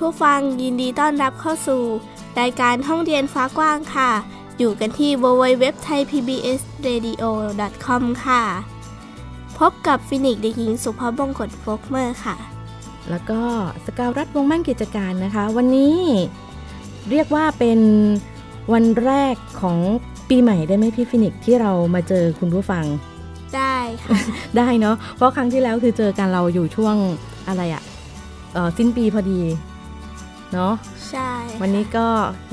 ผู้ฟังยินดีต้อนรับเข้าสู่ รายการห้องเรียนฟ้ากว้างค่ะ อยู่กันที่ www.thaipbsradio.com ค่ะ พบกับฟินิกเด็กหญิงสุภาพบงกตโฟกเมอร์ค่ะ แล้วก็สกาวรัฐวงมั่นกิจการนะคะ วันนี้เรียกว่าเป็นวันแรกของปีใหม่ได้ไหมพี่ฟินิกที่เรามาเจอคุณผู้ฟัง ได้ค่ะ ได้เนาะเพราะครั้งที่แล้วคือเจอกันเราอยู่ช่วงอะไรอะสิ้นปีพอดี เนาะใช่ วันนี้ก็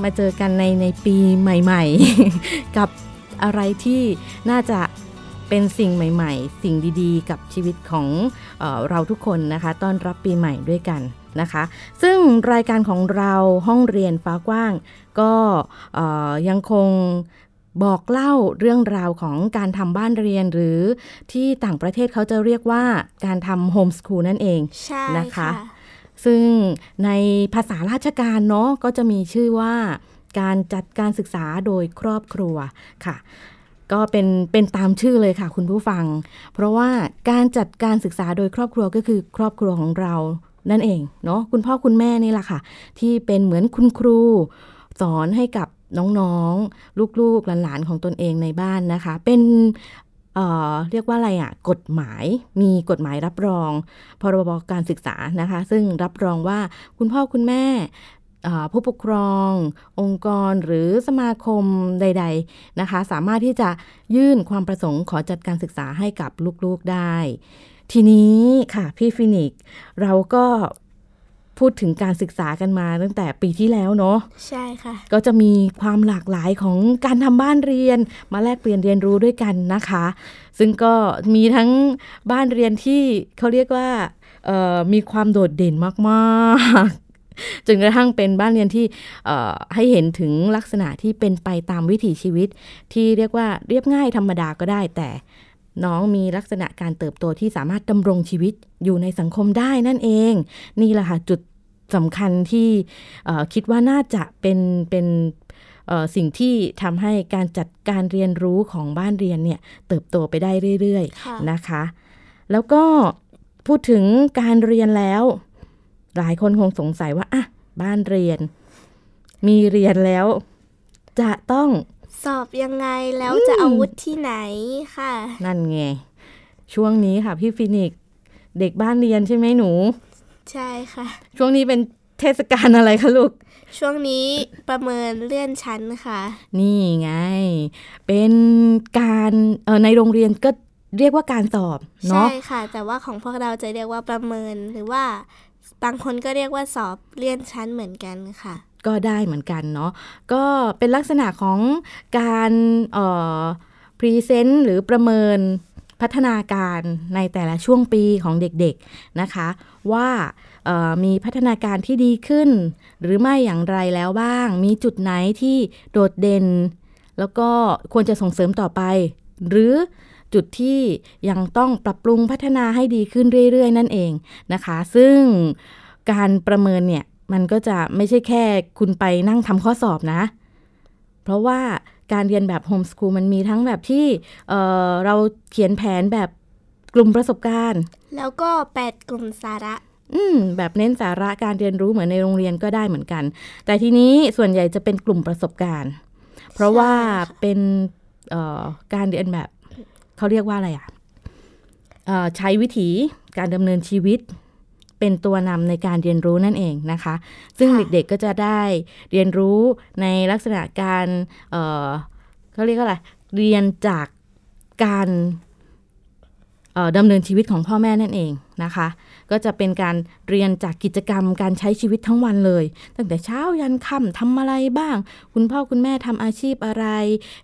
มาเจอกันในในปีใหม่ ๆ กับอะไรที่น่าจะเป็นสิ่งใหม่ ๆ สิ่งดีๆ กับชีวิตของเออเราทุกคนนะคะต้อนรับปีใหม่ด้วยกันนะคะ ซึ่งรายการของเราห้องเรียนฟ้ากว้าง ก็ยังคงบอกเล่าเรื่องราวของการทำบ้านเรียนหรือที่ต่างประเทศเขาจะเรียกว่าการทำโฮมสคูลนั่นเองนะคะ ซึ่งในภาษาราชการเนาะก็จะมีชื่อว่าการจัดการศึกษาโดยครอบครัวค่ะ ก็เป็นเป็นตามชื่อเลยค่ะคุณผู้ฟัง เพราะว่าการจัดการศึกษาโดยครอบครัวก็คือครอบครัวของเรานั่นเองเนาะคุณพ่อคุณแม่นี่แหละค่ะ ที่เป็นเหมือนคุณครู สอนให้กับน้องๆ ลูกๆหลานๆของตนเองในบ้านนะคะ เป็น เเรียกว่าอะไรอะ่ะกฎหมายมีกฎหมายรับรอง พรบการศึกษานะคะ ซึ่งรับรองว่าคุณพ่อคุณแม่ผู้ปกครอง องค์กรหรือสมาคมใด ๆนะคะ สามารถที่จะยื่นความประสงค์ขอจัดการศึกษาให้กับลูกๆได้ ทีนี้ค่ะพี่ฟินิก เราก็ พูดถึงการศึกษากันมาตั้งแต่ปีที่แล้วเนาะใช่ค่ะ ก็จะมีความหลากหลายของการทำบ้านเรียน มาแลกเปลี่ยนเรียนรู้ด้วยกันนะคะ ซึ่งก็มีทั้งบ้านเรียนที่เขาเรียกว่ามีความโดดเด่นมากๆจนกระทั่งเป็นบ้านเรียนที่ให้เห็นถึงลักษณะที่เป็นไปตามวิถีชีวิต ที่เรียกว่าเรียบง่ายธรรมดาก็ได้แต่ น้องมีลักษณะการเติบโตที่สามารถดำรงชีวิตอยู่ในสังคมได้นั่นเอง นี่แหละค่ะจุดสำคัญที่คิดว่าน่าจะเป็นเป็นสิ่งที่ทำให้การจัดการเรียนรู้ของบ้านเรียนเนี่ยเติบโตไปได้เรื่อยๆนะคะ แล้วก็พูดถึงการเรียนแล้ว หลายคนคงสงสัยว่าอะบ้านเรียน มีเรียนแล้ว จะต้อง สอบยังไงแล้วจะเอาวุธที่ไหนค่ะ นั่นไง ช่วงนี้ค่ะพี่ฟินิก เด็กบ้านเรียนใช่ไหมหนู ใช่ค่ะ ช่วงนี้เป็นเทศกาลอะไรคะลูก ช่วงนี้ประเมินเลื่อนชั้นค่ะ นี่ไง เป็นการเออในโรงเรียนก็เรียกว่าการสอบเนาะใช่ค่ะ แต่ว่าของพวกเราจะเรียกว่าประเมินหรือว่าบางคนก็เรียกว่าสอบเลื่อนชั้นเหมือนกันค่ะ ก็ได้เหมือนกันเนาะก็เป็นลักษณะของการ present หรือประเมินพัฒนาการในแต่ละช่วงปีของเด็กๆนะคะ ว่ามีพัฒนาการที่ดีขึ้น หรือไม่อย่างไรแล้วบ้าง มีจุดไหนที่โดดเด่น แล้วก็ควรจะส่งเสริมต่อไป หรือจุดที่ยังต้องปรับปรุงพัฒนาให้ดีขึ้นเรื่อยๆ นั่นเองนะคะ ซึ่งการประเมินเนี่ย มันก็จะไม่ใช่แค่คุณไปนั่งทำข้อสอบนะ เพราะว่าการเรียนแบบโฮมสคูลมันมีทั้งแบบที่เเราเขียนแผนแบบกลุ่มประสบการณ์ แล้วก็แปดกลุ่มสาระ อืม แบบเน้นสาระการเรียนรู้เหมือนในโรงเรียนก็ได้เหมือนกัน แต่ทีนี้ส่วนใหญ่จะเป็นกลุ่มประสบการณ์ เพราะว่าเป็นการเรียนแบบเขาเรียกว่าอะไรอะ่ะใช้วิถีการดำเนินชีวิต เป็นตัวนำในการเรียนรู้นั่นเองนะคะ ซึ่งเด็กๆก็จะได้เรียนรู้ในลักษณะการเเขาเรียกว่าอะไรเรียนจากการดำเนินชีวิตของพ่อแม่นั่นเองนะคะ ก็จะเป็นการเรียนจากกิจกรรมการใช้ชีวิตทั้งวันเลย ตั้งแต่เช้ายันค่ำทำอะไรบ้าง คุณพ่อคุณแม่ทำอาชีพอะไร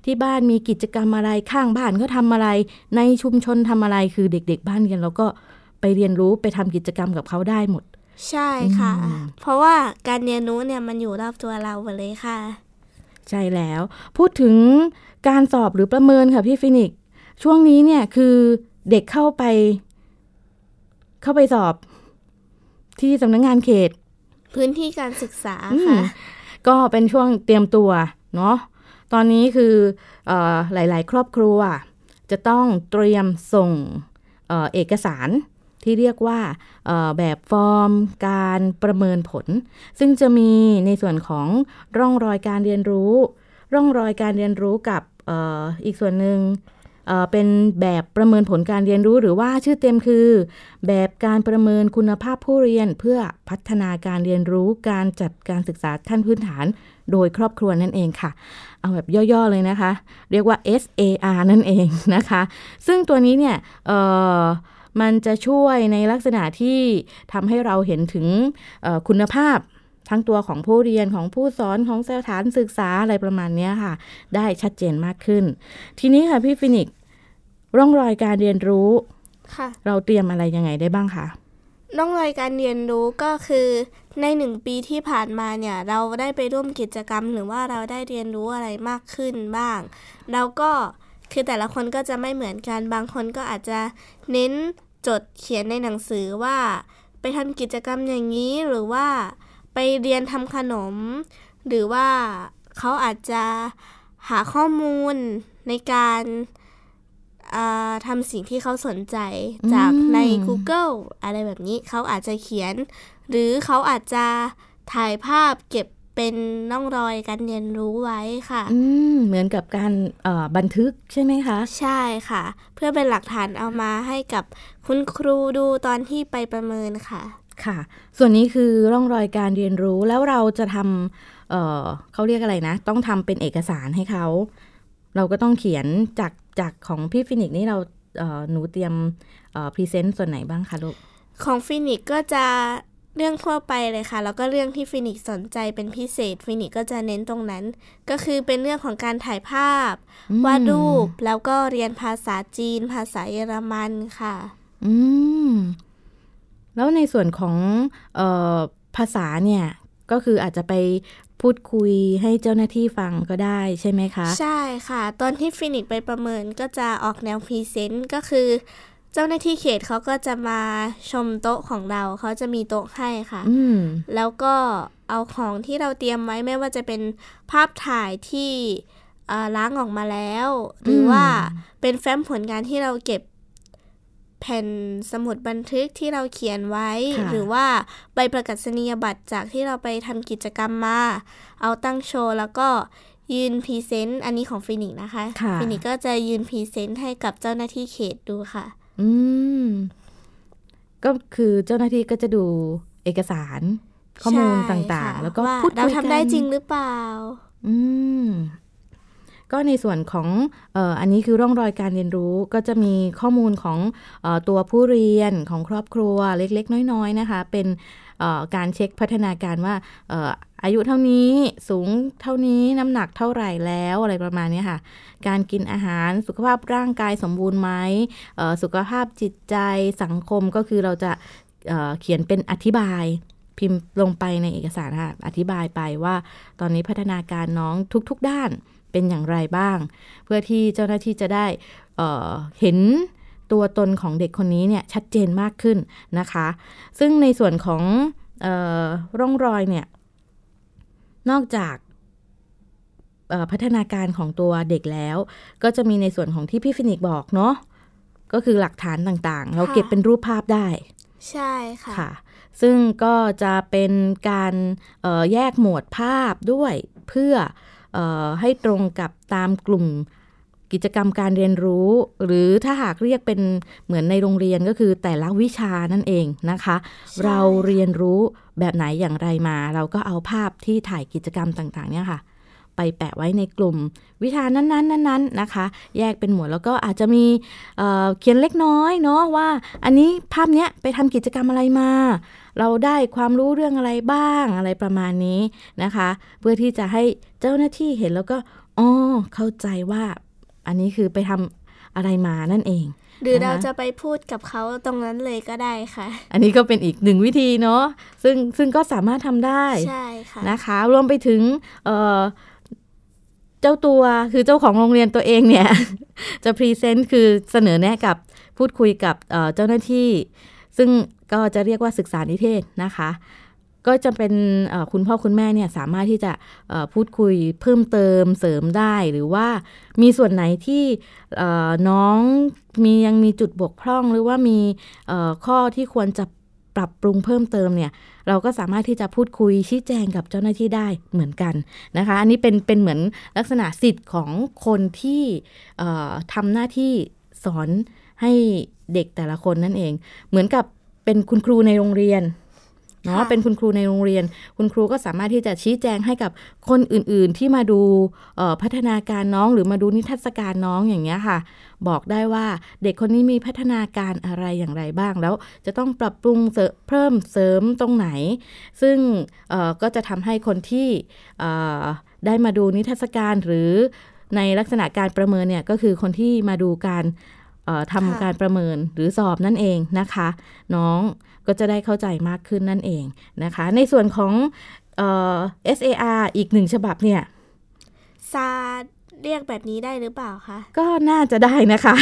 ที่บ้านมีกิจกรรมอะไรข้างบ้านก็ทำอะไร ในชุมชนทำอะไรคือเด็ก ๆ บ้านกันแล้วก็ ไปเรียนรู้ไปทำกิจกรรมกับเขาได้หมด ใช่ค่ะอืมเพราะว่าการเรียนรู้เนี่ยมันอยู่รอบตัวเราหมดเลยค่ะ ใช่แล้ว พูดถึงการสอบหรือประเมินค่ะพี่ฟินิกซ์ช่วงนี้เนี่ยคือเด็กเข้าไป เข้าไปสอบ ที่สำนักงานเขต พื้นที่การศึกษาอืมค่ะ ก็เป็นช่วงเตรียมตัวเนาะตอนนี้คือเออหลาย ๆ ครอบครัว จะต้องเตรียมส่งเออเอกสาร ที่เรียกว่าแบบฟอร์มการประเมินผล ซึ่งจะมีในส่วนของร่องรอยการเรียนรู้ ร่องรอยการเรียนรู้กับออีกส่วนหนึ่งเป็นแบบประเมินผลการเรียนรู้หรือว่าชื่อเต็มคือ แบบการประเมินคุณภาพผู้เรียนเพื่อพัฒนาการเรียนรู้การจัดการศึกษาขั้นพื้นฐาน โดยครอบครัวนั่นเองค่ะ เอาแบบย่อๆเลยนะคะ เรียกว่า SAR นั่นเองนะคะ ซึ่งตัวนี้เนี่ยเมันจะช่วยในลักษณะที่ทำให้เราเห็นถึงคุณภาพทั้งตัวของผู้เรียนของผู้สอนของสถานศึกษาอะไรประมาณนี้ค่ะ ได้ชัดเจนมากขึ้น ทีนี้ค่ะพี่ฟินิกร่องรอยการเรียนรู้ค่ะ เราเตรียมอะไรยังไงได้บ้างคะน้องรอยการเรียนรู้ก็คือในหนึ่งปีที่ผ่านมาเนี่ยเราได้ไปร่วมกิจกรรม หรือว่าเราได้เรียนรู้อะไรมากขึ้นบ้าง แล้วก็คือแต่ละคนก็จะไม่เหมือนกันบางคนก็อาจจะเน้น จดเขียนในหนังสือว่า ไปทำกิจกรรมอย่างนี้หรือว่าไปเรียนทำขนม หรือว่าเขาอาจจะหาข้อมูลในการอ่าทำสิ่งที่เขาสนใจจากใน Google อะไรแบบนี้เขาอาจจะเขียน หรือเขาอาจจะถ่ายภาพเก็บ เป็นร่องรอยการเรียนรู้ไว้ค่ะ อืมเหมือนกับการเอ่อบันทึกใช่ไหมคะ ใช่ค่ะ เพื่อเป็นหลักฐานเอามาให้กับคุณครูดูตอนที่ไปประเมินค่ะ ค่ะ ส่วนนี้คือร่องรอยการเรียนรู้แล้วเราจะทำเอ่อเขาเรียกอะไรนะ ต้องทำเป็นเอกสารให้เขา เราก็ต้องเขียนจากจากของพี่ฟินิกซ์นี่เราเอ่อหนูเตรียม present ส่วนไหนบ้างคะลูกของฟินิกซ์ก็จะ เรื่องทั่วไปเลยค่ะ แล้วก็เรื่องที่ฟินิกซ์สนใจเป็นพิเศษฟินิกซ์ก็จะเน้นตรงนั้น ก็คือเป็นเรื่องของการถ่ายภาพอืมวาดรูปแล้วก็เรียนภาษาจีน ภาษาเยอรมันค่ะ อืม แล้วในส่วนของเอ่อภาษาเนี่ย ก็คืออาจจะไปพูดคุยให้เจ้าหน้าที่ฟังก็ได้ใช่ไหมคะ ใช่ค่ะ ตอนที่ฟินิกซ์ไปประเมินก็จะออกแนว present ก็คือ เจ้าหน้าที่เขตเขาก็จะมาชมโต๊ะของเราเขาจะมีโต๊ะให้ค่ะอืมแล้วก็เอาของที่เราเตรียมไว้ไม่ว่าจะเป็นภาพถ่ายที่เอ่อล้างออกมาแล้ว หรืออมว่าเป็นแฟ้มผลงานที่เราเก็บแผ่นสมุดบันทึกที่เราเขียนไว้ค่ะหรือว่าใบประกาศนียบัตรจากที่เราไปทำกิจกรรมมา เอาตั้งโชว์แล้วก็ยืน present อันนี้ของฟินิกส์นะคะค่ะฟินิกส์ก็จะยืน present ให้กับเจ้าหน้าที่เขตดูค่ะ อืม ก็คือเจ้าหน้าที่ก็จะดูเอกสาร ข้อมูลใช่ต่างค่ะๆแล้วก็ว่าพูดคุยเราทำได้กันจริงหรือเปล่า อืม ก็ในส่วนของเอ่ออันนี้คือร่องรอยการเรียนรู้ก็จะมีข้อมูลของเออตัวผู้เรียนของครอบครัวเล็ก ๆ น้อย ๆ นะคะ เป็นเอ่อการเช็คพัฒนาการว่าเอายุเท่านี้สูงเท่านี้น้ำหนักเท่าไหร่แล้วอะไรประมาณนี้ค่ะ การกินอาหารสุขภาพร่างกายสมบูรณ์ไหมสุขภาพจิตใจสังคมก็คือเราจะเเขียนเป็นอธิบายพิมพ์ลงไปในเอกสารค่ะอธิบายไปว่าตอนนี้พัฒนาการน้องทุกๆด้านเป็นอย่างไรบ้าง เพื่อที่เจ้าหน้าที่จะได้เเห็นตัวตนของเด็กคนนี้เนี่ยชัดเจนมากขึ้นนะคะ ซึ่งในส่วนของออร่องรอยเนี่ย นอกจากเอ่อพัฒนาการของตัวเด็กแล้ว ก็จะมีในส่วนของที่พี่ฟินิกบอกเนาะก็คือหลักฐานต่างๆ เราค่ะเก็บเป็นรูปภาพได้ ใช่ค่ะค่ะซึ่งก็จะเป็นการเอ่อแยกหมวดภาพด้วยเพื่อเออให้ตรงกับตามกลุ่มกิจกรรมการเรียนรู้ หรือถ้าหากเรียกเป็นเหมือนในโรงเรียนก็คือแต่ละวิชานั่นเองนะคะใช่เราเรียนรู้ แบบไหนอย่างไรมา เราก็เอาภาพที่ถ่ายกิจกรรมต่างๆ เนี่ยค่ะ ไปแปะไว้ในกลุ่ม วิชานั้นๆนั้นๆนะคะ แยกเป็นหมวดแล้วก็อาจจะมีเเขียนเล็กน้อยเนาะว่า อันนี้ภาพเนี้ยไปทำกิจกรรมอะไรมา เราได้ความรู้เรื่องอะไรบ้างอะไรประมาณนี้นะคะ เพื่อที่จะให้เจ้าหน้าที่เห็นแล้วก็อ๋อเข้าใจว่าอันนี้คือไปทำอะไรมานั่นเอง หรือนะคะเราจะไปพูดกับเขาตรงนั้นเลยก็ได้ค่ะ อันนี้ก็เป็นอีกหนึ่งวิธีเนาะซึ่งซึ่งก็สามารถทำได้ใช่ค่ะนะคะรวมไปถึงเอ่อเจ้าตัวคือเจ้าของโรงเรียนตัวเองเนี่ย จะพรีเซนต์คือเสนอแนะกับพูดคุยกับเอ่อเจ้าหน้าที่ ซึ่งก็จะเรียกว่าศึกษานิเทศนะคะ ก็จะเป็นคุณพ่อคุณแม่เนี่ยสามารถที่จะพูดคุยเพิ่มเติมเสริมได้ หรือว่ามีส่วนไหนที่น้องมียังมีจุดบกพร่อง หรือว่ามีข้อที่ควรจะปรับปรุงเพิ่มเติมเนี่ย เราก็สามารถที่จะพูดคุยชี้แจงกับเจ้าหน้าที่ได้เหมือนกันนะคะ อันนี้เป็นเป็นเหมือนลักษณะสิทธิ์ของคนที่ทำหน้าที่สอนให้เด็กแต่ละคนนั่นเอง เหมือนกับเป็นคุณครูในโรงเรียน เนาะค่ะเป็นคุณครูในโรงเรียน คุณครูก็สามารถที่จะชี้แจงให้กับคนอื่นๆที่มาดูเอ่อพัฒนาการน้องหรือมาดูนิทรรศการน้องอย่างเงี้ยค่ะ บอกได้ว่าเด็กคนนี้มีพัฒนาการอะไรอย่างไรบ้าง แล้วจะต้องปรับปรุงเสริมเพิ่มเสริมตรงไหน ซึ่งเอ่อก็จะทำให้คนที่เอ่อได้มาดูนิทรรศการหรือในลักษณะการประเมินเนี่ยก็คือคนที่มาดูการเอ่อค่ะทำการประเมินหรือสอบนั่นเองนะคะ น้อง ก็จะได้เข้าใจมากขึ้นนั่นเองนะคะ ในส่วนของเอ่อ SAR อีกหนึ่งฉบับเนี่ยซาเรียกแบบนี้ได้หรือเปล่าคะ ก็น่าจะได้นะคะ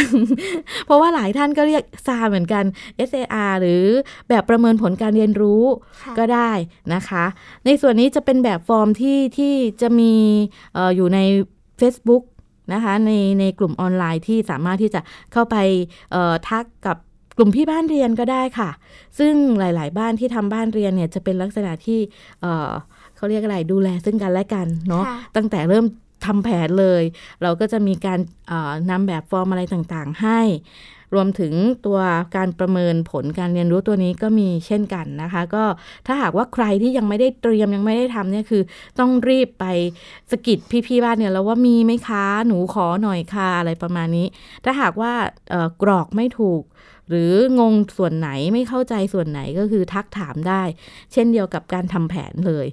เพราะว่าหลายท่านก็เรียกซาเหมือนกัน SAR หรือแบบประเมินผลการเรียนรู้ค่ะก็ได้นะคะ ในส่วนนี้จะเป็นแบบฟอร์มที่ที่จะมีเอออยู่ใน Facebook นะคะในในกลุ่มออนไลน์ที่สามารถที่จะเข้าไปเอ่อทักกับ กลุ่มพี่บ้านเรียนก็ได้ค่ะ ซึ่งหลาย ๆ บ้านที่ทำบ้านเรียนเนี่ยจะเป็นลักษณะที่เอ่อเขาเรียกอะไรดูแลซึ่งกันและกันเนาะค่ะตั้งแต่เริ่มทำแผนเลย เราก็จะมีการเอ่อนำแบบฟอร์มอะไรต่างๆ ให้ รวมถึงตัวการประเมินผลการเรียนรู้ตัวนี้ก็มีเช่นกันนะคะ ก็ถ้าหากว่าใครที่ยังไม่ได้เตรียมยังไม่ได้ทำเนี่ยคือ ต้องรีบไปสกิดพี่ๆบ้านเนี่ยแล้วว่ามีไหมคะหนูขอหน่อยค่ะอะไรประมาณนี้ ถ้าหากว่าเอ่อกรอกไม่ถูก หรืองงส่วนไหนไม่เข้าใจส่วนไหนก็คือทักถามได้ เช่นเดียวกับการทำแผนเลย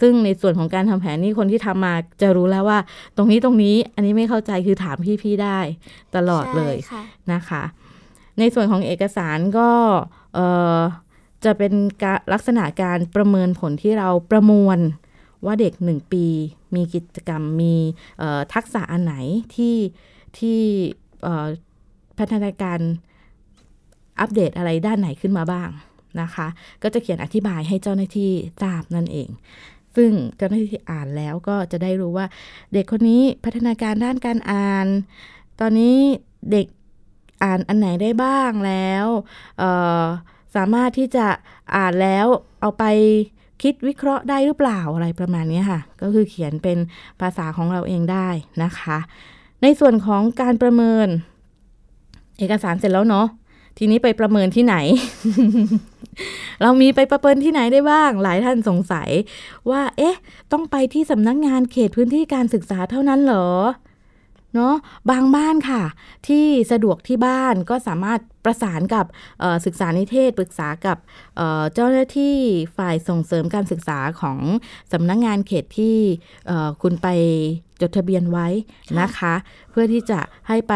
ซึ่งในส่วนของการทำแผนนี่คนที่ทำมาจะรู้แล้วว่า ตรงนี้ตรงนี้อันนี้ไม่เข้าใจคือถามพี่ๆได้ตลอดเลยใช่ค่ะนะคะ ในส่วนของเอกสารก็เอ่อจะเป็นกะลักษณะการประเมินผลที่เราประมวลว่าเด็กหนึ่งปีมีกิจกรรมมีเอ่อทักษะอันไหนที่ที่เอ่อพัฒนาการ อัปเดตอะไรด้านไหนขึ้นมาบ้างนะคะ ก็จะเขียนอธิบายให้เจ้าหน้าที่ทราบนั่นเอง ซึ่งเจ้าหน้าที่อ่านแล้วก็จะได้รู้ว่า เด็กคนนี้พัฒนาการด้านการอ่าน ตอนนี้เด็กอ่านอันไหนได้บ้างแล้วสามารถที่จะอ่านแล้วเอาไปคิดวิเคราะห์ได้หรือเปล่าอะไรประมาณนี้ค่ะ ก็คือเขียนเป็นภาษาของเราเองได้นะคะ ในส่วนของการประเมิน เอกสารเสร็จแล้วเนาะ ทีนี้ไปประเมินที่ไหน เรามีไปประเมินที่ไหนได้บ้าง หลายท่านสงสัยว่า เอ๊ะ ต้องไปที่สำนักงานเขตพื้นที่การศึกษาเท่านั้นเหรอเนาะบางบ้านค่ะ ที่สะดวกที่บ้านก็สามารถประสานกับเอ่อศึกษานิเทศปรึกษากับเอ่อเจ้าหน้าที่ฝ่ายส่งเสริมการศึกษาของสำนักงานเขตที่เอ่อคุณไปจดทะเบียนไว้นะคะ เพื่อที่จะให้ไป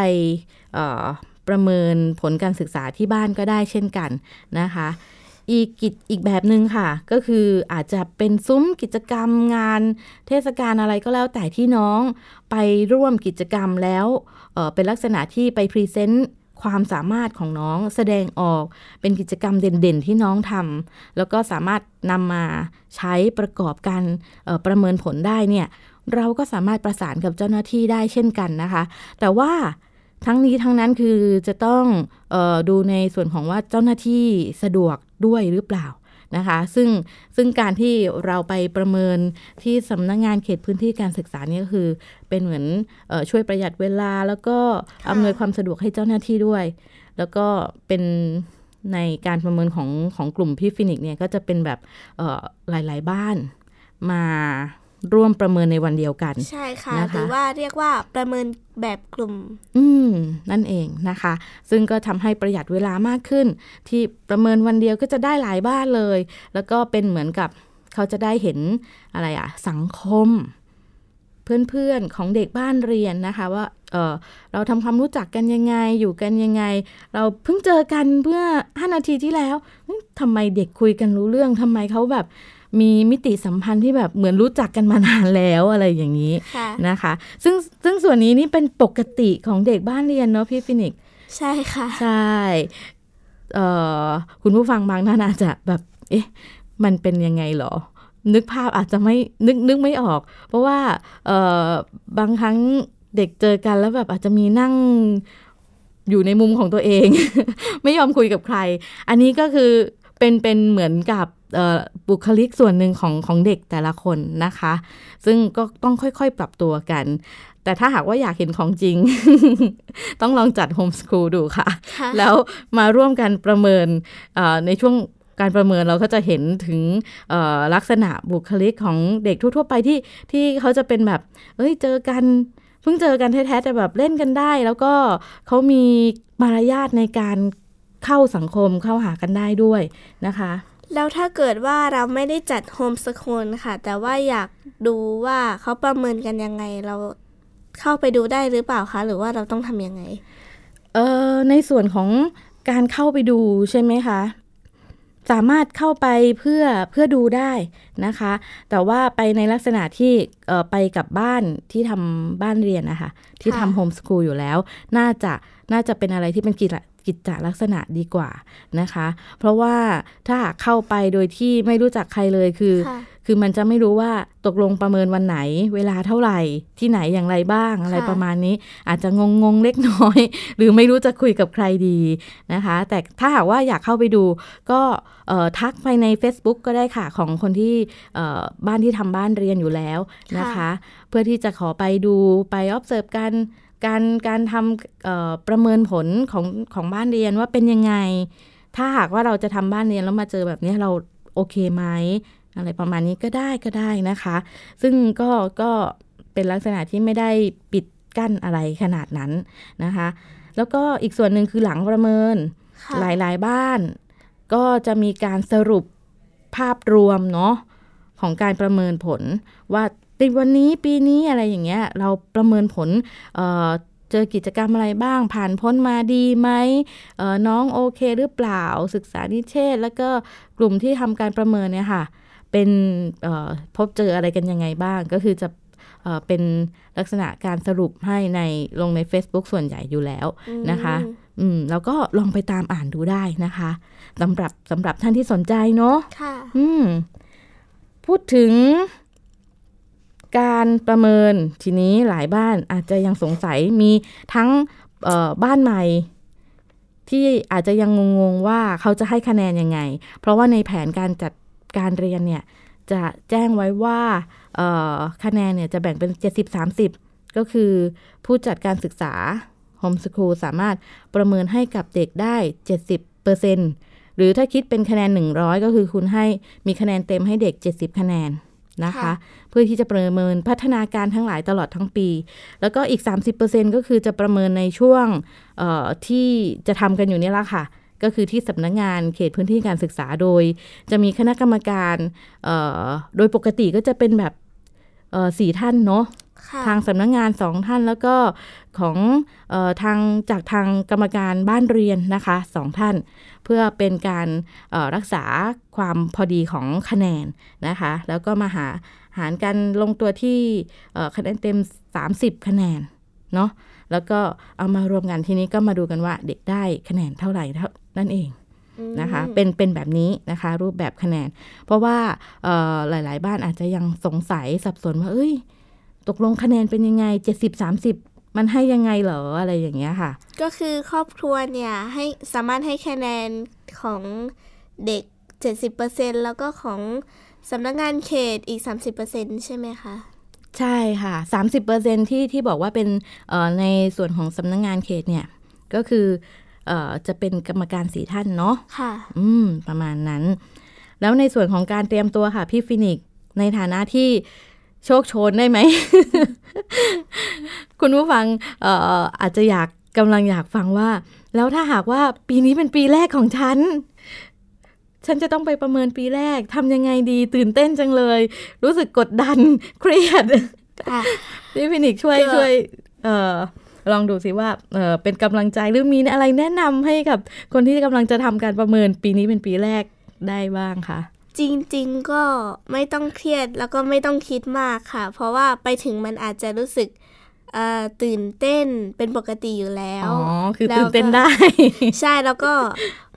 เอ่อ ประเมินผลการศึกษาที่บ้านก็ได้เช่นกันนะคะ อีกกิจอีกแบบหนึ่งค่ะ ก็คืออาจจะเป็นซุ้มกิจกรรมงาน เทศกาลอะไรก็แล้วแต่ที่น้องไปร่วมกิจกรรมแล้วเเป็นลักษณะที่ไปพรีเซนต์ความสามารถของน้องแสดงออกเป็นกิจกรรมเด่นๆ ที่น้องทำแล้วก็สามารถนำมาใช้ประกอบการประเมินผลได้เนี่ยเราก็สามารถประสานกับเจ้าหน้าที่ได้เช่นกันนะคะ แต่ว่า ทั้งนี้ทั้งนั้นคือจะต้องออดูในส่วนของว่าเจ้าหน้าที่สะดวกด้วยหรือเปล่านะคะซึ่งซึ่งการที่เราไปประเมินที่สำนักงานเขตพื้นที่การศึกษานี่ก็คือ เป็นเหมือนออช่วยประหยัดเวลา แล้วก็อำนวยความสะดวกให้เจ้าหน้าที่ด้วย แล้วก็เป็นในการประเมินของของกลุ่มพี่ฟินิกส์เนี่ยก็จะเป็นแบบหลาย ๆ บ้านมา ร่วมประเมินในวันเดียวกัน ใช่ค่ะนะคะหรือว่าเรียกว่าประเมินแบบกลุ่ม อืมนั่นเองนะคะ ซึ่งก็ทำให้ประหยัดเวลามากขึ้น ที่ประเมินวันเดียวก็จะได้หลายบ้านเลย แล้วก็เป็นเหมือนกับเขาจะได้เห็นอะไรอะสังคม เพื่อนๆของเด็กบ้านเรียนนะคะ ว่าเออเราทำความรู้จักกันยังไง อยู่กันยังไง เราเพิ่งเจอกันเมื่อ5นาทีที่แล้วทำไมเด็กคุยกันรู้เรื่องทำไมเขาแบบ มีมิติสัมพันธ์ที่แบบเหมือนรู้จักกันมานานแล้วอะไรอย่างนี้ค่ะนะคะ ซึ่งซึ่งส่วนนี้นี่เป็นปกติของเด็กบ้านเรียนเนาะพี่ฟินิกซ์ใช่ค่ะ ใช่เอ่อคุณผู้ฟังบางท่านอาจจะแบบ เอ๊ะ มันเป็นยังไงเหรอ นึกภาพอาจจะไม่นึกนึกไม่ออก เพราะว่าเอ่อบางครั้งเด็กเจอกันแล้วแบบอาจจะมีนั่งอยู่ในมุมของตัวเอง ไม่ยอมคุยกับใคร อันนี้ก็คือ เป็นเป็นเหมือนกับเอ่อบุคลิกส่วนหนึ่งของของเด็กแต่ละคนนะคะ ซึ่งก็ต้องค่อยๆ ปรับตัวกัน แต่ถ้าหากว่าอยากเห็นของจริง ต้องลองจัดโฮมส o ูลดูค่ะค่ะ แล้วมาร่วมกันประเมินเออในช่วงการประเมินเราก็จะเห็นถึงเอ่อลักษณะบุคลิกของเด็กทั่ว ๆ ไปที่ที่เขาจะเป็นแบบ เอ้ยเจอกันเพิ่งเจอกันแท้ๆแต่แบบเล่นกันได้ แล้วก็เขามีมารยาทในการ เข้าสังคมเข้าหากันได้ด้วยนะคะ แล้วถ้าเกิดว่าเราไม่ได้จัดโฮมส o ูลค่ะ แต่ว่าอยากดูว่าเขาประเมินกันยังไงเราเข้าไปดูได้หรือเปล่าคะ หรือว่าเราต้องทำยังไง เอ่อในส่วนของการเข้าไปดูใช่ไหมคะสามารถเข้าไปเพื่อเพื่อดูได้นะคะ แต่ว่าไปในลักษณะที่เอ่อไปกับบ้านที่ทำบ้านเรียนนะคะ ที่ค่ะทำโฮมส o ูลอยู่แล้ว น่าจะน่าจะเป็นอะไรที่เป็นกิจ กิจจลักษณะดีกว่านะคะ เพราะว่าถ้าหากเข้าไปโดยที่ไม่รู้จักใครเลยคือค่ะคือมันจะไม่รู้ว่าตกลงประเมินวันไหน เวลาเท่าไหร่ที่ไหนอย่างไรบ้างอะไรค่ะประมาณนี้ อาจจะงงงๆเล็กน้อย หรือไม่รู้จะคุยกับใครดีนะคะ แต่ถ้าหากว่าอยากเข้าไปดู ก็เอ่อทักไปใน Facebook ก็ได้ค่ะ ของคนที่เอ่อบ้านที่ทำบ้านเรียนอยู่แล้วนะคะค่ะเพื่อที่จะขอไปดูไป observe กัน การการทำเอ่อประเมินผลของของบ้านเรียนว่าเป็นยังไง ถ้าหากว่าเราจะทำบ้านเรียนแล้วมาเจอแบบนี้เราโอเคไหมอะไรประมาณนี้ก็ได้ก็ได้นะคะ ซึ่งก็ก็เป็นลักษณะที่ไม่ได้ปิดกั้นอะไรขนาดนั้นนะคะ แล้วก็อีกส่วนหนึ่งคือหลังประเมินค่ะหลายๆบ้าน ก็จะมีการสรุปภาพรวมเนาะของการประเมินผลว่า ในวันนี้ปีนี้อะไรอย่างเงี้ย เราประเมินผลเอ่อเจอกิจกรรมอะไรบ้าง ผ่านพ้นมาดีไหมเอ่อน้องโอเคหรือเปล่า ศึกษานิเทศ แล้วก็กลุ่มที่ทำการประเมินเนี่ยค่ะ เป็นเอ่อพบเจออะไรกันยังไงบ้าง ก็คือจะเอ่อเป็นลักษณะการสรุปให้ในลงใน Facebook ส่วนใหญ่อยู่แล้วนะคะอืมแล้วก็ลองไปตามอ่านดูได้นะคะสำหรับสำหรับท่านที่สนใจเนาะค่ะ อืม พูดถึง การประเมินทีนี้หลายบ้านอาจจะยังสงสัยมีทั้งบ้านใหม่ ที่อาจจะยังงงๆว่าเขาจะให้คะแนนยังไง เพราะว่าในแผนการจัดการเรียนเนี่ยจะแจ้งไว้ว่าคะแนนเนี่ยจะแบ่งเป็น 70-30 ก็คือผู้จัดการศึกษาโฮมส o ูลสามารถประเมินให้กับเด็กได้ 70%หรือถ้าคิดเป็นคะแนน 100 ก็คือคุณให้มีคะแนนเต็มให้เด็ก 70 คะแนน นะคะค่ะเพื่อที่จะประเมินพัฒนาการทั้งหลายตลอดทั้งปี แล้วก็อีก 30%ก็คือจะประเมินในช่วงเอ่อที่จะทำกันอยู่เนี่ยละค่ะ ก็คือที่สำนักงานเขตพื้นที่การศึกษาโดย จะมีคณะกรรมการเอ่อโดยปกติก็จะเป็นแบบเอ่อสี่ท่านเนาะค่ะ ทางสำนักงานสองท่านแล้วก็ของเออทางจากทางกรรมการบ้านเรียนนะคะสองท่าน เพื่อเป็นการเอ่อรักษาความพอดีของคะแนนนะคะ แล้วก็มาหาหารกันลงตัวที่เอ่อคะแนนเต็ม 30 คะแนนเนาะแล้วก็เอามารวมกันทีนี้ก็มาดูกันว่าเด็กได้คะแนนเท่าไหร่เท่านั่นเองนะคะอืมเป็นเป็นแบบนี้นะคะรูปแบบคะแนน เพราะว่าเอ่อหลาย ๆ บ้านอาจจะยังสงสัยสับสนว่าเอ้ย ตกลงคะแนนเป็นยังไง 70 30 มันให้ยังไงเหรออะไรอย่างเงี้ยค่ะ ก็คือครอบครัวเนี่ยให้สามารถให้คะแนนของเด็ก 70%แล้วก็ของสำนักงานเขตอีก 30%ใช่ไหมคะใช่ค่ะ 30%ที่ที่บอกว่าเป็นเอ่อในส่วนของสำนักงงานเขตเนี่ย ก็คือเอ่อจะเป็นกรรมการสีท่านเนาะค่ะ อืม ประมาณนั้น แล้วในส่วนของการเตรียมตัวค่ะ พี่ฟินิกซ์ในฐานะที่ โชคโชนได้ไหม คุณผู้ฟังเอ่ออาจจะอยากกำลังอยากฟังว่า แล้วถ้าหากว่าปีนี้เป็นปีแรกของฉัน ฉันจะต้องไปประเมินปีแรกทำยังไงดีตื่นเต้นจังเลย รู้สึกกดดันเครียดค่ะพี่ฟินิกซ์ช่วยก็ช่วยเอ่อลองดูสิว่าเออเป็นกำลังใจหรือมีอะไรแนะนำให้กับคนที่กำลังจะทำการประเมินปีนี้เป็นปีแรกได้บ้างคะ จริงๆก็ไม่ต้องเครียดแล้วก็ไม่ต้องคิดมากค่ะ เพราะว่าไปถึงมันอาจจะรู้สึกเอ่อตื่นเต้นเป็นปกติอยู่แล้ว อ๋อ คือแล้วตื่นเต้นได้ ใช่แล้วก็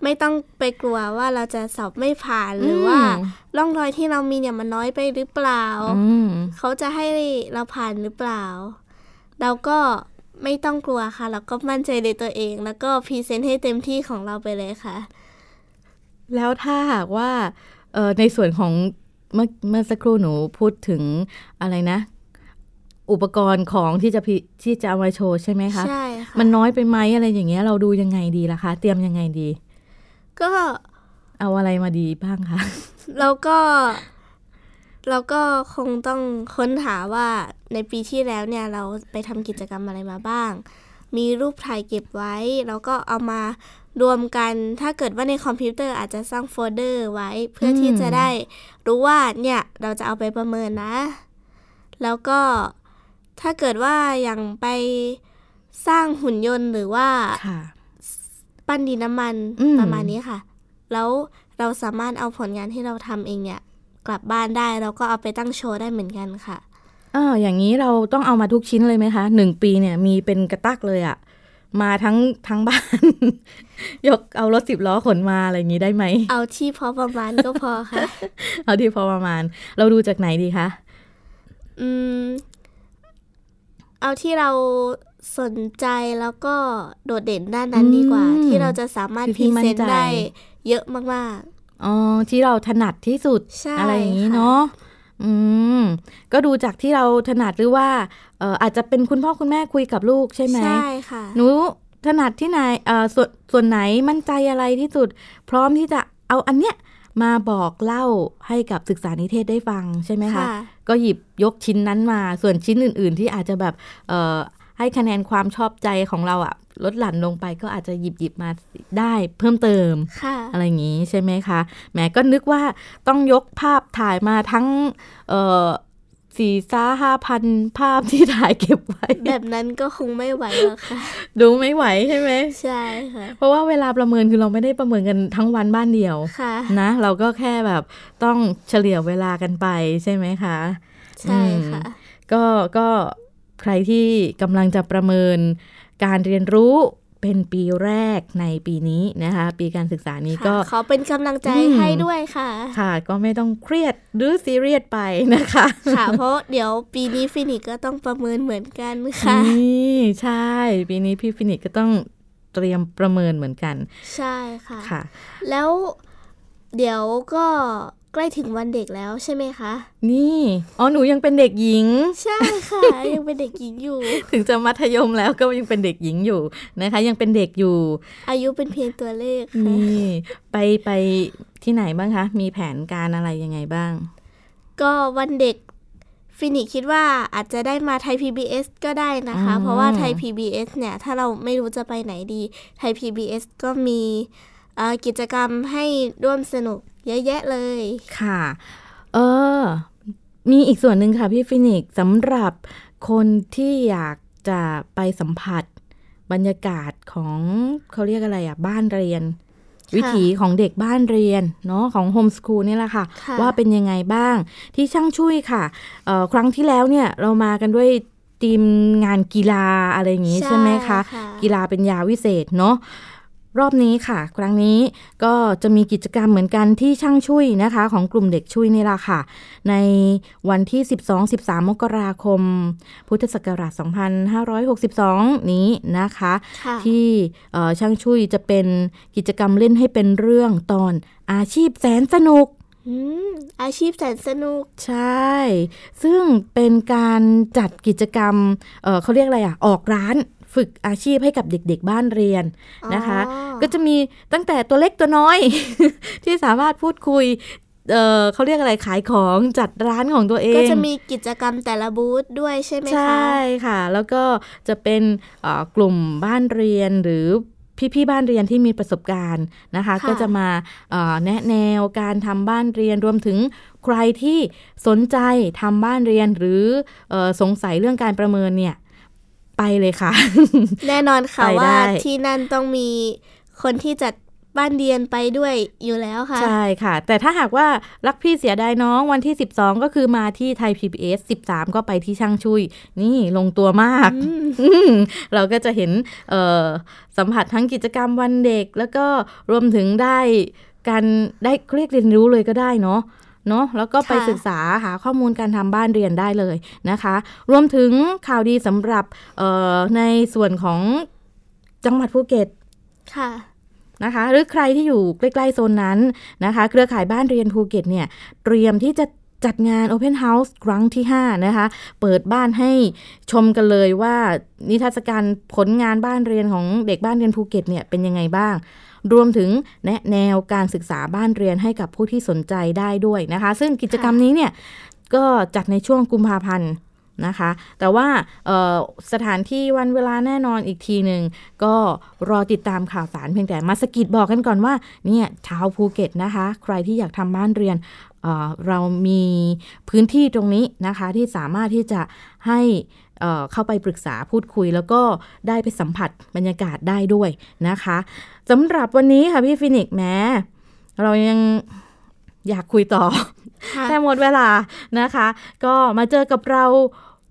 ไม่ต้องไปกลัวว่าเราจะสอบไม่ผ่านหรือว่าอืมร่องรอยที่เรามีเนี่ยมันน้อยไปหรือเปล่าอืมเขาจะให้เราผ่านหรือเปล่า เราก็ไม่ต้องกลัวค่ะ แล้วก็มั่นใจในตัวเอง แล้วก็พรีเซนต์ให้เต็มที่ของเราไปเลยค่ะ แล้วถ้าหากว่าเอ่อ ในส่วนของเมื่อเมื่อสักครู่หนูพูดถึงอะไรนะ อุปกรณ์ของที่จะพิที่จะเอามาโชว์ใช่ไหมคะใช่ค่ะมันน้อยไปไหมอะไรอย่างเงี้ยเราดูยังไงดีล่ะคะ เตรียมยังไงดี ก็เอาอะไรมาดีบ้างคะเราก็เราก็คงต้องค้นหาว่าในปีที่แล้วเนี่ยเราไปทำกิจกรรมอะไรมาบ้าง มีรูปถ่ายเก็บไว้ แล้วก็เอามารวมกัน ถ้าเกิดว่าในคอมพิวเตอร์อาจจะสร้างโฟลเดอร์ไว้ เพื่อที่จะได้รู้ว่าเนี่ยเราจะเอาไปประเมินนะ แล้วก็ถ้าเกิดว่าอย่างไปสร้างหุ่นยนต์หรือว่าค่ะปั้นดินน้ำมันอืมประมาณนี้ค่ะ แล้วเราสามารถเอาผลงานที่เราทำเองเนี่ย กลับบ้านได้เราก็เอาไปตั้งโชว์ได้เหมือนกันค่ะ อ่าอย่างนี้เราต้องเอามาทุกชิ้นเลยไหมคะหนึ่งปีเนี่ยมีเป็นกระตักเลยอะมาทั้งทั้งบ้าน ยกเอารถสิบล้อขนมาอะไรอย่างนี้ได้ไหม เอาที่พอประมาณก็พอค่ะ เอาที่พอประมาณ เราดูจากไหนดีคะ อืม เอาที่เราสนใจแล้วก็โดดเด่นด้านนั้นดีกว่าอืมที่เราจะสามารถคือพที่รีมั่เซนนใจต์ได้เยอะมากอ๋อที่เราถนัดที่สุดใช่อะไรอย่างนี้ค่ะเนาะอืม ก็ดูจากที่เราถนัดหรือว่าเอ่ออาจจะเป็นคุณพ่อคุณแม่คุยกับลูกใช่ไหมๆใช่ค่ะหนูถนัดที่ไหนเอ่อส่วนส่วนไหนมั่นใจอะไรที่สุด พร้อมที่จะเอาอันเนี้ยมาบอกเล่าให้กับศึกษานิเทศได้ฟังใช่ไหมคะค่ะก็หยิบยกชิ้นนั้นมา ส่วนชิ้นอื่น ๆ ที่อาจจะแบบเอ่อให้คะแนนความชอบใจของเราอะลดหลั่นลงไปก็อาจจะหยิบหยิบมาได้เพิ่มเติมค่ะอะไรอย่างนี้ใช่ไหมคะแหมก็นึกว่าต้องยกภาพถ่ายมาทั้งเอ่อ สี่ซ่าห้าพันภาพที่ถ่ายเก็บไว้ แบบนั้นก็คงไม่ไหวหรอกค่ะ ดูไม่ไหวใช่ไหมใช่ค่ะ เพราะว่าเวลาประเมินคือเราไม่ได้ประเมินกันทั้งวันบ้านเดียวค่ะนะ เราก็แค่แบบต้องเฉลี่ยเวลากันไปใช่ไหมคะใช่ค่ะ ก็ก็ใครที่กำลังจะประเมินการเรียนรู้ เป็นปีแรกในปีนี้นะคะ ปีการศึกษานี้ก็ค่ะขอเป็นกำลังใจอืมให้ด้วยค่ะ ค่ะ ก็ไม่ต้องเครียดหรือซีเรียสไปนะคะ ค่ะ เพราะเดี๋ยวปีนี้ฟินิกก็ต้องประเมินเหมือนกันค่ะนี่ใช่ ปีนี้พี่ฟินิกส์ก็ต้องเตรียมประเมินเหมือนกัน ใช่ค่ะค่ะ แล้วเดี๋ยวก็ ใกล้ถึงวันเด็กแล้วใช่ไหมคะ นี่ อ๋อ หนูยังเป็นเด็กหญิง ใช่ค่ะ ยังเป็นเด็กหญิงอยู่ ถึงจะมัธยมแล้วก็ยังเป็นเด็กหญิงอยู่นะคะ ยังเป็นเด็กอยู่ อายุเป็นเพียงตัวเลขค่ะนี่ไปไปที่ไหนบ้างคะ มีแผนการอะไรยังไงบ้าง ก็วันเด็กฟินิกคิดว่าอาจจะได้มาไทย PBS ก็ได้นะคะอ๋อเพราะว่าไทย PBS เนี่ย ถ้าเราไม่รู้จะไปไหนดี ไทย PBS ก็มีเอ่อกิจกรรมให้ร่วมสนุก เยอะแยะเลย ค่ะ เออ มีอีกส่วนหนึ่งค่ะพี่ฟินิกส์สำหรับคนที่อยากจะไปสัมผัสบรรยากาศของเขาเรียกอะไรอะบ้านเรียน วิถีของเด็กบ้านเรียน เนาะของโฮมสคูลนี่แหละค่ะค่ะว่าเป็นยังไงบ้างที่ช่างช่วยค่ะเอ่อครั้งที่แล้วเนี่ยเรามากันด้วยทีมงานกีฬาอะไรอย่างนี้ใช่ไหมคะ กีฬาเป็นยาวิเศษเนาะ รอบนี้ค่ะ ครั้งนี้ก็จะมีกิจกรรมเหมือนกันที่ช่างช่วยนะคะ ของกลุ่มเด็กช่วยนี่แหละค่ะ ในวันที่ 12-13 มกราคม พุทธศักราช 2562 นี้นะคะค่ะที่เอ่อช่างช่วยจะเป็นกิจกรรมเล่นให้เป็นเรื่องตอนอาชีพแสนสนุก อืมอาชีพแสนสนุก ใช่ ซึ่งเป็นการจัดกิจกรรมเอ่อเขาเรียกอะไรอะออกร้านฝึกอาชีพให้กับเด็กๆบ้านเรียนนะคะอ๋อก็จะมีตั้งแต่ตัวเล็กตัวน้อย ที่สามารถพูดคุยเอ่อเขาเรียกอะไรขายของจัดร้านของตัวเอง ก็จะมีกิจกรรมแต่ละบูธด้วยใช่ไหมคะ ใช่ค่ะ แล้วก็จะเป็นเอ่อกลุ่มบ้านเรียนหรือ พี่ๆบ้านเรียนที่มีประสบการณ์นะคะค่ะก็จะมาเอ่อแนะแนวการทำบ้านเรียนรวมถึงใครที่สนใจทำบ้านเรียนหรือเออสงสัยเรื่องการประเมินเนี่ยไปเลยค่ะ แน่นอนค่ะไปได้ว่าที่นั่นต้องมีคนที่จัด บ้านเรียนไปด้วยอยู่แล้วค่ะ ใช่ค่ะ แต่ถ้าหากว่ารักพี่เสียดายน้องวันที่ 12 ก็คือมาที่ไทย PBS 13 ก็ไปที่ช่างชุย นี่ลงตัวมากอืมเราก็จะเห็นเอ่อสัมผัสทั้งกิจกรรมวันเด็ก แล้วก็รวมถึงได้การได้เรียกเรียนรู้เลยก็ได้เนาะเนาะแล้วก็ไปค่ะศึกษาหาข้อมูลการทำบ้านเรียนได้เลยนะคะ รวมถึงข่าวดีสำหรับเอ่อในส่วนของจังหวัดภูเก็ตค่ะ นะคะ หรือใครที่อยู่ใกล้ๆโซนนั้นนะคะ เครือข่ายบ้านเรียนภูเก็ตเนี่ยเตรียมที่จะจัดงาน Open House ครั้งที่ 5 นะคะ เปิดบ้านให้ชมกันเลยว่านิทรรศการผลงานบ้านเรียนของเด็กบ้านเรียนภูเก็ตเนี่ยเป็นยังไงบ้าง รวมถึงแนะแนวการศึกษาบ้านเรียนให้กับผู้ที่สนใจได้ด้วยนะคะ ซึ่งกิจกรรมนี้เนี่ยก็จัดในช่วงกุมภาพันธ์ นะคะ แต่ว่าเอ่อสถานที่วันเวลาแน่นอนอีกทีหนึ่งก็รอติดตามข่าวสารเพียงแต่มาสะกิดบอกกันก่อนว่าเนี่ยชาวภูเก็ตนะคะ ใครที่อยากทำบ้านเรียนเอ่อเรามีพื้นที่ตรงนี้นะคะที่สามารถที่จะให้เอ่อเข้าไปปรึกษาพูดคุย แล้วก็ได้ไปสัมผัสบรรยากาศได้ด้วยนะคะสำหรับวันนี้ค่ะพี่ฟินิกซ์แม้เรายังอยากคุยต่อค่ะแต่หมดเวลานะคะ ก็มาเจอกับเรา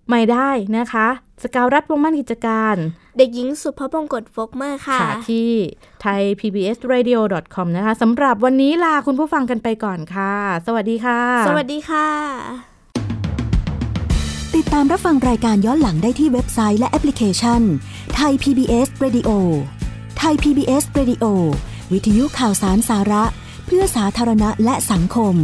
ใหม่ได้นะคะ สกาวรัฐวงศ์มั่นกิจการ เด็กหญิงสุภบงกตฟกเมอร์ค่ะค่ะที่ไทย PBS Radio com นะคะสำหรับวันนี้ลาคุณผู้ฟังกันไปก่อนค่ะ สวัสดีค่ะ สวัสดีค่ะ ติดตามรับฟังรายการย้อนหลังได้ที่เว็บไซต์และแอปพลิเคชันไทย PBS Radio ไทย PBS Radio วิทยุข่าวสารสาระ เพื่อสาธารณะและสังคม